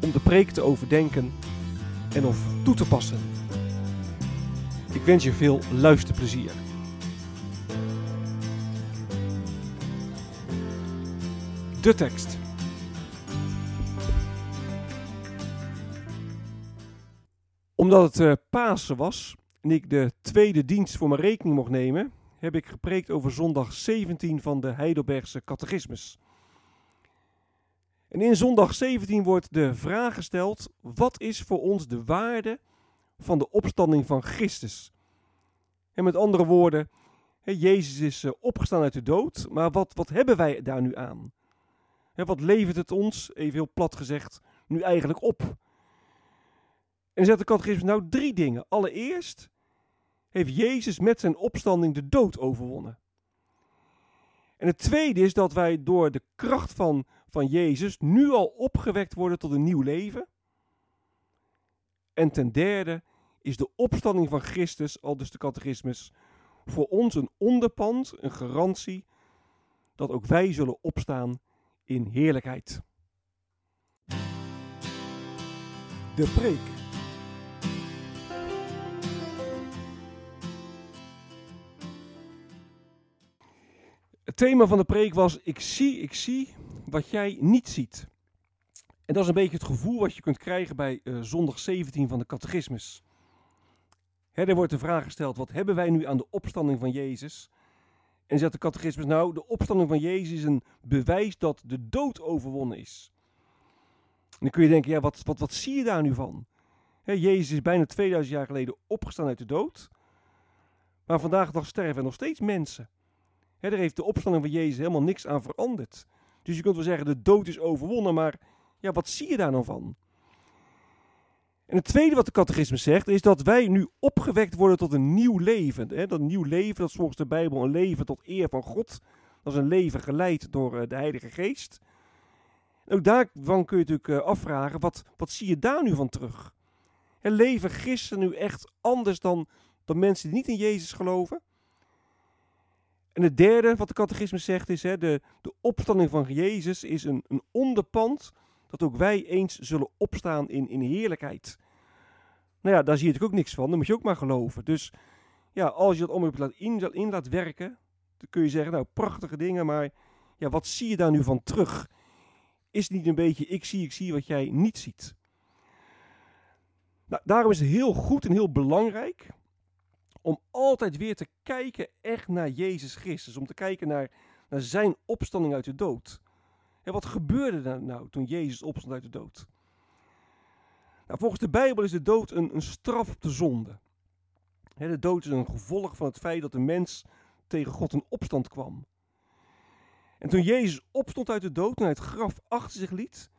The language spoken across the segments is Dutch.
om de preek te overdenken en of toe te passen. Ik wens je veel luisterplezier. De tekst. Omdat het uh, Pasen was en ik de tweede dienst voor mijn rekening mocht nemen, heb ik gepreekt over zondag 17 van de Heidelbergse Catechismus. En in zondag 17 wordt de vraag gesteld: wat is voor ons de waarde van de opstanding van Christus? En met andere woorden, Jezus is eh, opgestaan uit de dood, maar wat, wat hebben wij daar nu aan? Wat levert het ons, even heel plat gezegd, nu eigenlijk op? En zet de catechismus nou drie dingen. Allereerst heeft Jezus met zijn opstanding de dood overwonnen. En het tweede is dat wij door de kracht van, van Jezus nu al opgewekt worden tot een nieuw leven. En ten derde is de opstanding van Christus, al dus de catechismus, voor ons een onderpand, een garantie, dat ook wij zullen opstaan in heerlijkheid. De preek. Het thema van de preek was: Ik zie, ik zie wat jij niet ziet. En dat is een beetje het gevoel wat je kunt krijgen bij uh, zondag 17 van de catechismus. Hè, er wordt de vraag gesteld: wat hebben wij nu aan de opstanding van Jezus? En zegt de catechismus: Nou, de opstanding van Jezus is een bewijs dat de dood overwonnen is. En dan kun je denken: ja, wat, wat, wat zie je daar nu van? Hè, Jezus is bijna 2000 jaar geleden opgestaan uit de dood. Maar vandaag de dag sterven er nog steeds mensen. He, daar heeft de opstanding van Jezus helemaal niks aan veranderd. Dus je kunt wel zeggen, de dood is overwonnen, maar ja, wat zie je daar nou van? En het tweede wat de catechismus zegt, is dat wij nu opgewekt worden tot een nieuw leven. He, dat nieuw leven, dat is volgens de Bijbel een leven tot eer van God. Dat is een leven geleid door eh, de Heilige Geest. En ook daarvan kun je natuurlijk eh, afvragen, wat, wat zie je daar nu van terug? En leven christen nu echt anders dan, dan mensen die niet in Jezus geloven? En het derde wat de catechismus zegt is, hè, de, de opstanding van Jezus is een, een onderpand dat ook wij eens zullen opstaan in, in heerlijkheid. Nou ja, daar zie je natuurlijk ook niks van, dan moet je ook maar geloven. Dus ja, als je dat om laat in, in laat werken, dan kun je zeggen, nou prachtige dingen, maar ja, wat zie je daar nu van terug? Is het niet een beetje, ik zie, ik zie wat jij niet ziet? Nou, daarom is het heel goed en heel belangrijk om altijd weer te kijken echt naar Jezus Christus. Om te kijken naar, naar zijn opstanding uit de dood. En wat gebeurde er nou toen Jezus opstond uit de dood? Nou, volgens de Bijbel is de dood een, een straf op de zonde. de dood is een gevolg van het feit dat de mens tegen God in opstand kwam. En toen Jezus opstond uit de dood en hij het graf achter zich liet,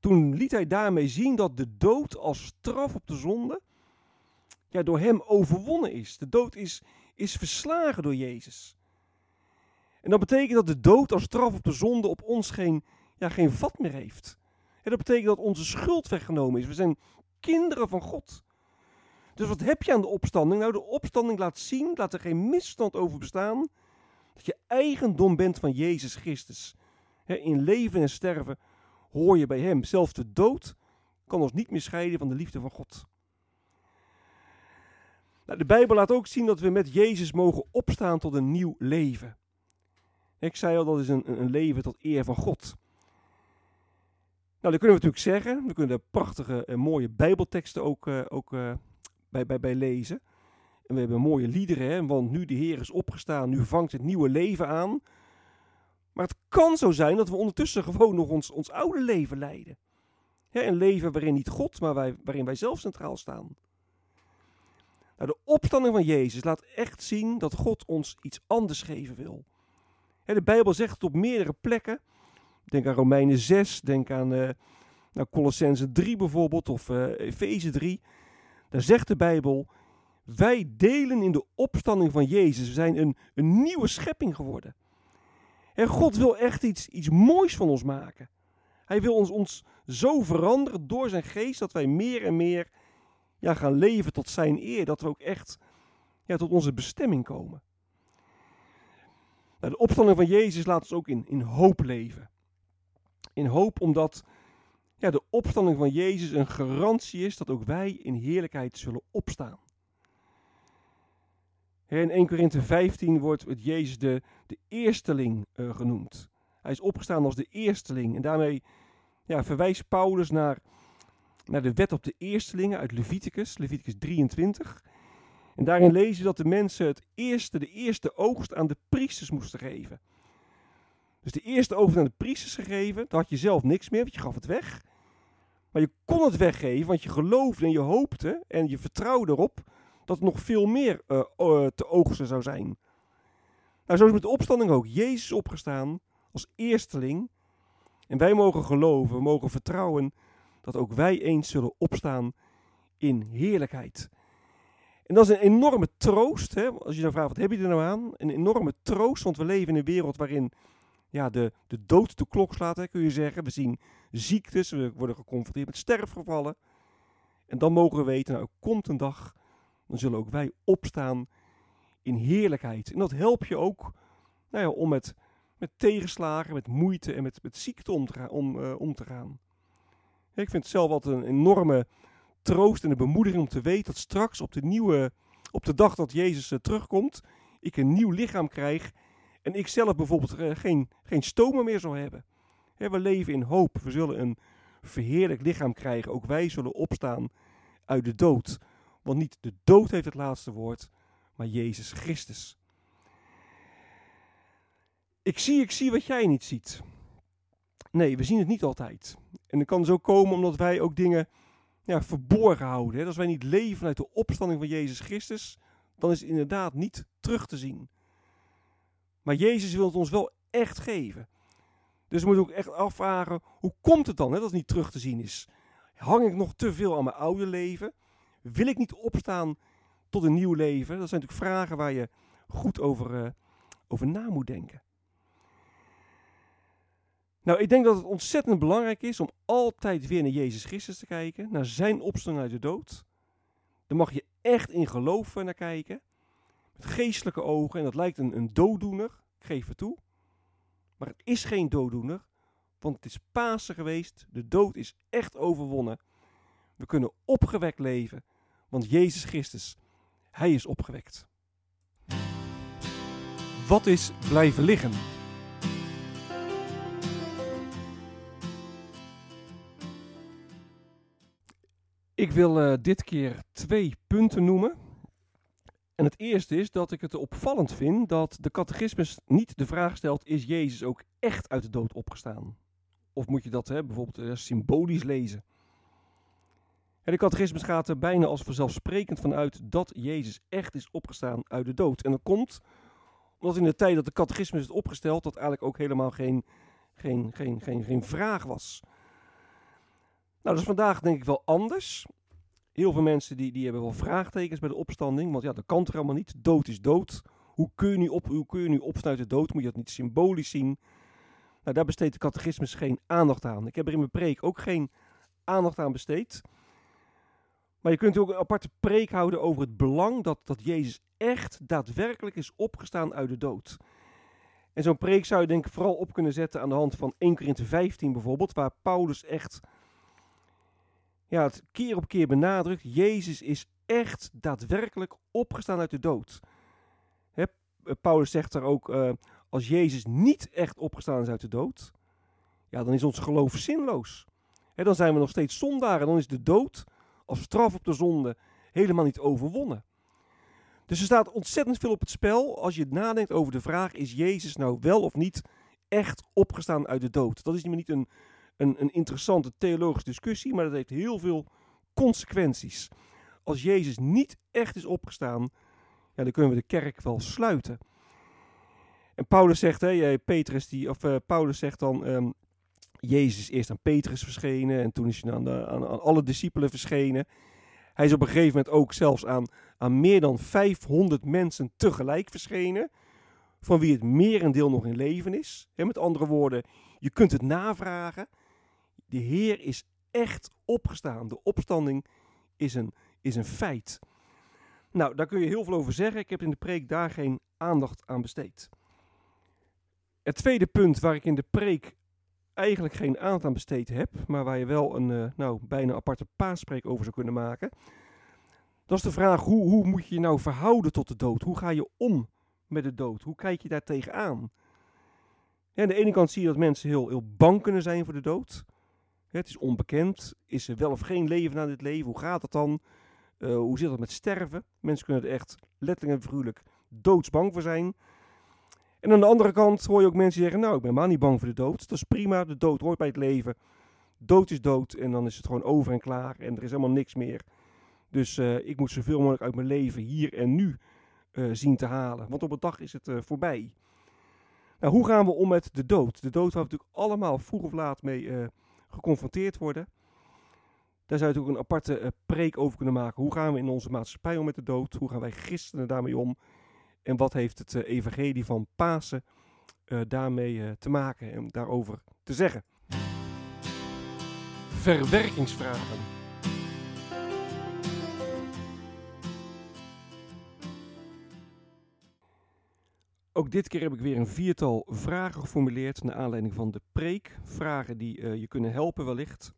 toen liet hij daarmee zien dat de dood als straf op de zonde ja, door hem overwonnen is. De dood is, is verslagen door Jezus. En dat betekent dat de dood als straf op de zonde op ons geen, ja, geen vat meer heeft. En dat betekent dat onze schuld weggenomen is. We zijn kinderen van God. Dus wat heb je aan de opstanding? Nou, de opstanding laat zien, laat er geen misstand over bestaan, dat je eigendom bent van Jezus Christus. in leven en sterven hoor je bij Hem. Zelfs de dood kan ons niet meer scheiden van de liefde van God. Nou, de Bijbel laat ook zien dat we met Jezus mogen opstaan tot een nieuw leven. Ik zei al, dat is een, een leven tot eer van God. Nou, dat kunnen we natuurlijk zeggen. We kunnen er prachtige en mooie bijbelteksten ook, uh, ook uh, bij, bij, bij lezen. En we hebben mooie liederen, hè? want nu de Heer is opgestaan, nu vangt het nieuwe leven aan. Maar het kan zo zijn dat we ondertussen gewoon nog ons, ons oude leven leiden. een leven waarin niet God, maar wij, waarin wij zelf centraal staan. Nou, de opstanding van Jezus laat echt zien dat God ons iets anders geven wil. de Bijbel zegt het op meerdere plekken. Denk aan Romeinen 6, denk aan uh, nou, Colossense 3 bijvoorbeeld, of uh, Efeze 3. Daar zegt de Bijbel, wij delen in de opstanding van Jezus. We zijn een, een nieuwe schepping geworden. En God wil echt iets, iets moois van ons maken. Hij wil ons, ons zo veranderen door zijn geest dat wij meer en meer ja, gaan leven tot zijn eer. Dat we ook echt ja, tot onze bestemming komen. Nou, de opstanding van Jezus laat ons ook in, in hoop leven. In hoop omdat ja, de opstanding van Jezus een garantie is dat ook wij in heerlijkheid zullen opstaan. In 1 Korinthe 15 wordt het Jezus de, de eersteling uh, genoemd. Hij is opgestaan als de eersteling. En daarmee ja, verwijst Paulus naar, naar de wet op de eerstelingen uit Leviticus, Leviticus 23. En daarin lezen dat de mensen het eerste, de eerste oogst aan de priesters moesten geven. Dus de eerste oogst aan de priesters gegeven, dan had je zelf niks meer, want je gaf het weg. Maar je kon het weggeven, want je geloofde en je hoopte en je vertrouwde erop dat er nog veel meer uh, te oogsten zou zijn. Nou, zo is met de opstanding ook. Jezus opgestaan als eersteling. En wij mogen geloven, we mogen vertrouwen dat ook wij eens zullen opstaan in heerlijkheid. En dat is een enorme troost. Hè? Als je dan vraagt, wat heb je er nou aan? Een enorme troost, want we leven in een wereld waarin ja, de, de dood de klok slaat, hè, kun je zeggen. We zien ziektes, we worden geconfronteerd met sterfgevallen. En dan mogen we weten, nou, er komt een dag dan zullen ook wij opstaan in heerlijkheid. En dat helpt je ook nou ja, om met, met tegenslagen, met moeite en met, met ziekte om te, om, uh, om te gaan. Ik vind het zelf altijd een enorme troost en een bemoediging om te weten dat straks op de, nieuwe, op de dag dat Jezus uh, terugkomt, ik een nieuw lichaam krijg en ik zelf bijvoorbeeld uh, geen, geen stomen meer zal hebben. we leven in hoop. We zullen een verheerlijk lichaam krijgen. Ook wij zullen opstaan uit de dood. Want niet de dood heeft het laatste woord, maar Jezus Christus. Ik zie, ik zie wat jij niet ziet. Nee, we zien het niet altijd. En dat kan zo komen omdat wij ook dingen ja, verborgen houden. Hè. Als wij niet leven vanuit de opstanding van Jezus Christus, dan is het inderdaad niet terug te zien. Maar Jezus wil het ons wel echt geven. Dus we moeten ook echt afvragen, hoe komt het dan hè, dat het niet terug te zien is? Hang ik nog te veel aan mijn oude leven? Wil ik niet opstaan tot een nieuw leven? Dat zijn natuurlijk vragen waar je goed over, uh, over na moet denken. Nou, ik denk dat het ontzettend belangrijk is om altijd weer naar Jezus Christus te kijken, naar zijn opstanding uit de dood. Daar mag je echt in geloof naar kijken, met geestelijke ogen. En dat lijkt een, een dooddoener, ik geef het toe. Maar het is geen dooddoener, want het is Pasen geweest. De dood is echt overwonnen. We kunnen opgewekt leven want Jezus Christus, Hij is opgewekt. Wat is blijven liggen? Ik wil uh, dit keer twee punten noemen. En het eerste is dat ik het opvallend vind dat de catechismus niet de vraag stelt: is Jezus ook echt uit de dood opgestaan? Of moet je dat hè, bijvoorbeeld uh, symbolisch lezen? de catechismus gaat er bijna als vanzelfsprekend vanuit dat Jezus echt is opgestaan uit de dood. En dat komt omdat in de tijd dat de catechismus is opgesteld, dat eigenlijk ook helemaal geen, geen, geen, geen, geen vraag was. Nou, dat is vandaag denk ik wel anders. Heel veel mensen die, die hebben wel vraagtekens bij de opstanding, want ja, dat kan er allemaal niet. Dood is dood. Hoe kun je nu, op, hoe kun je nu opstaan de dood? Moet je dat niet symbolisch zien? Nou, daar besteedt de catechismus geen aandacht aan. Ik heb er in mijn preek ook geen aandacht aan besteed. Maar je kunt ook een aparte preek houden over het belang dat, dat Jezus echt daadwerkelijk is opgestaan uit de dood. En zo'n preek zou je denk ik vooral op kunnen zetten aan de hand van 1 Korinthe 15 bijvoorbeeld, waar Paulus echt ja, het keer op keer benadrukt, Jezus is echt daadwerkelijk opgestaan uit de dood. Paulus zegt daar ook, uh, als Jezus niet echt opgestaan is uit de dood, ja, dan is ons geloof zinloos. dan zijn we nog steeds zondaren. Dan is de dood als straf op de zonde helemaal niet overwonnen. Dus er staat ontzettend veel op het spel als je nadenkt over de vraag: is Jezus nou wel of niet echt opgestaan uit de dood? Dat is niet een, een, een interessante theologische discussie, maar dat heeft heel veel consequenties. Als Jezus niet echt is opgestaan, ja, dan kunnen we de kerk wel sluiten. En Paulus zegt, hè, Petrus die, of uh, Paulus zegt dan, um, Jezus is eerst aan Petrus verschenen en toen is hij aan, aan, aan, alle discipelen verschenen. Hij is op een gegeven moment ook zelfs aan, aan meer dan 500 mensen tegelijk verschenen, van wie het merendeel nog in leven is. Hè, met andere woorden, je kunt het navragen. De Heer is echt opgestaan. De opstanding is een, is een feit. Nou, daar kun je heel veel over zeggen. Ik heb in de preek daar geen aandacht aan besteed. Het tweede punt waar ik in de preek eigenlijk geen aandacht aan besteed heb, maar waar je wel een uh, nou, bijna aparte paaspreek over zou kunnen maken. Dat is de vraag, hoe, hoe moet je je nou verhouden tot de dood? Hoe ga je om met de dood? Hoe kijk je daar tegenaan? Ja, aan de ene kant zie je dat mensen heel, heel bang kunnen zijn voor de dood. Het is onbekend. Is er wel of geen leven na dit leven? Hoe gaat het dan? Uh, hoe zit het met sterven? Mensen kunnen er echt letterlijk en figuurlijk doodsbang voor zijn. En aan de andere kant hoor je ook mensen zeggen: Nou, ik ben maar niet bang voor de dood. Dat is prima, de dood hoort bij het leven. Dood is dood en dan is het gewoon over en klaar en er is helemaal niks meer. Dus uh, ik moet zoveel mogelijk uit mijn leven hier en nu uh, zien te halen. Want op een dag is het voorbij. Nou, hoe gaan we om met de dood? De dood waar we natuurlijk allemaal vroeg of laat mee geconfronteerd worden. Daar zou je ook een aparte preek over kunnen maken. Hoe gaan we in onze maatschappij om met de dood? Hoe gaan wij christenen daarmee om? En wat heeft het uh, evangelie van Pasen uh, daarmee te maken en daarover te zeggen? Verwerkingsvragen. Ook dit keer heb ik weer een viertal vragen geformuleerd naar aanleiding van de preek. Vragen die je kunnen helpen wellicht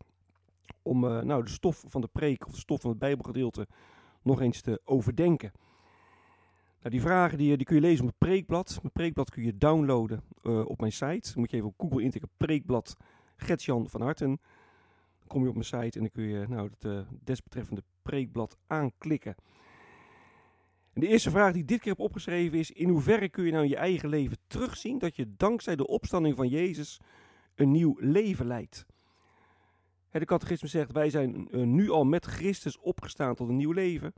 om nou, de stof van de preek of de stof van het Bijbelgedeelte nog eens te overdenken. Nou, die vragen die, die kun je lezen op het preekblad. Mijn preekblad kun je downloaden op mijn site. Dan moet je even op Google intikken, preekblad Gertjan van Harten. Dan kom je op mijn site en dan kun je nou, het desbetreffende preekblad aanklikken. De eerste vraag die ik dit keer heb opgeschreven is, in hoeverre kun je nou in je eigen leven terugzien dat je dankzij de opstanding van Jezus een nieuw leven leidt? De catechisme zegt, wij zijn uh, nu al met Christus opgestaan tot een nieuw leven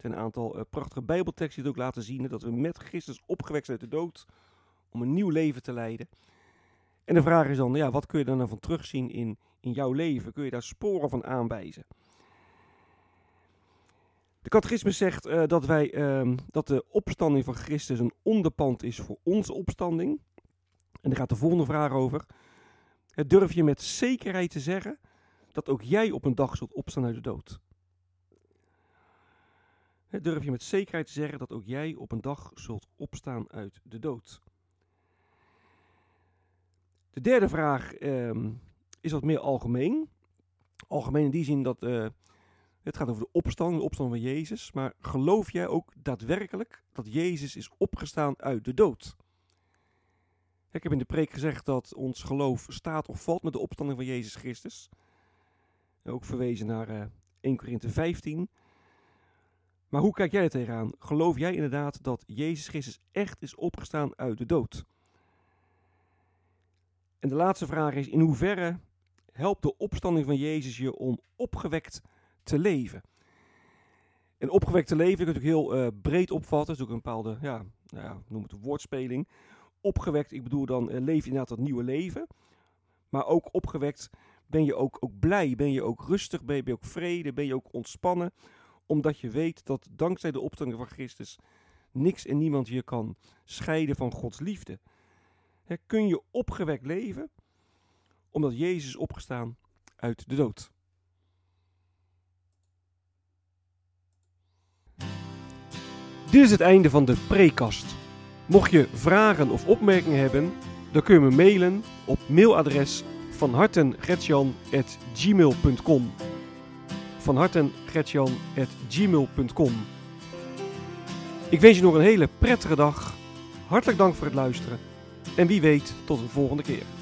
zijn een aantal uh, prachtige bijbelteksten die ook laten zien dat we met Christus opgewekt uit de dood om een nieuw leven te leiden. En de vraag is dan, ja, wat kun je dan van terugzien in, in jouw leven? Kun je daar sporen van aanwijzen? De catechismus zegt uh, dat, wij, uh, dat de opstanding van Christus een onderpand is voor onze opstanding. En daar gaat de volgende vraag over. Durf je met zekerheid te zeggen dat ook jij op een dag zult opstaan uit de dood? durf je met zekerheid te zeggen dat ook jij op een dag zult opstaan uit de dood? De derde vraag ehm, is wat meer algemeen. Algemeen in die zin dat uh, het gaat over de opstanding, de opstanding van Jezus. Maar geloof jij ook daadwerkelijk dat Jezus is opgestaan uit de dood? Ik heb in de preek gezegd dat ons geloof staat of valt met de opstanding van Jezus Christus. Ook verwezen naar uh, eh, 1 Korinthe 15. Maar hoe kijk jij er tegenaan? Geloof jij inderdaad dat Jezus Christus echt is opgestaan uit de dood? En de laatste vraag is: in hoeverre helpt de opstanding van Jezus je om opgewekt te leven? En opgewekt te leven kun je natuurlijk heel uh, breed opvatten. Dat is ook een bepaalde, ja, nou ja, noem het woordspeling. Opgewekt, ik bedoel dan uh, leef inderdaad dat nieuwe leven. Maar ook opgewekt ben je ook, ook blij, ben je ook rustig, ben je, ben je ook vrede, ben je ook ontspannen omdat je weet dat dankzij de opstanding van Christus niks en niemand je kan scheiden van Gods liefde. kun je opgewekt leven omdat Jezus is opgestaan uit de dood. Dit is het einde van de prekast. Mocht je vragen of opmerkingen hebben, dan kun je me mailen op mailadres van hartengretjan.gmail.com van hartengretjan.gmail.com. Ik wens je nog een hele prettige dag. Hartelijk dank voor het luisteren. En wie weet, tot een volgende keer.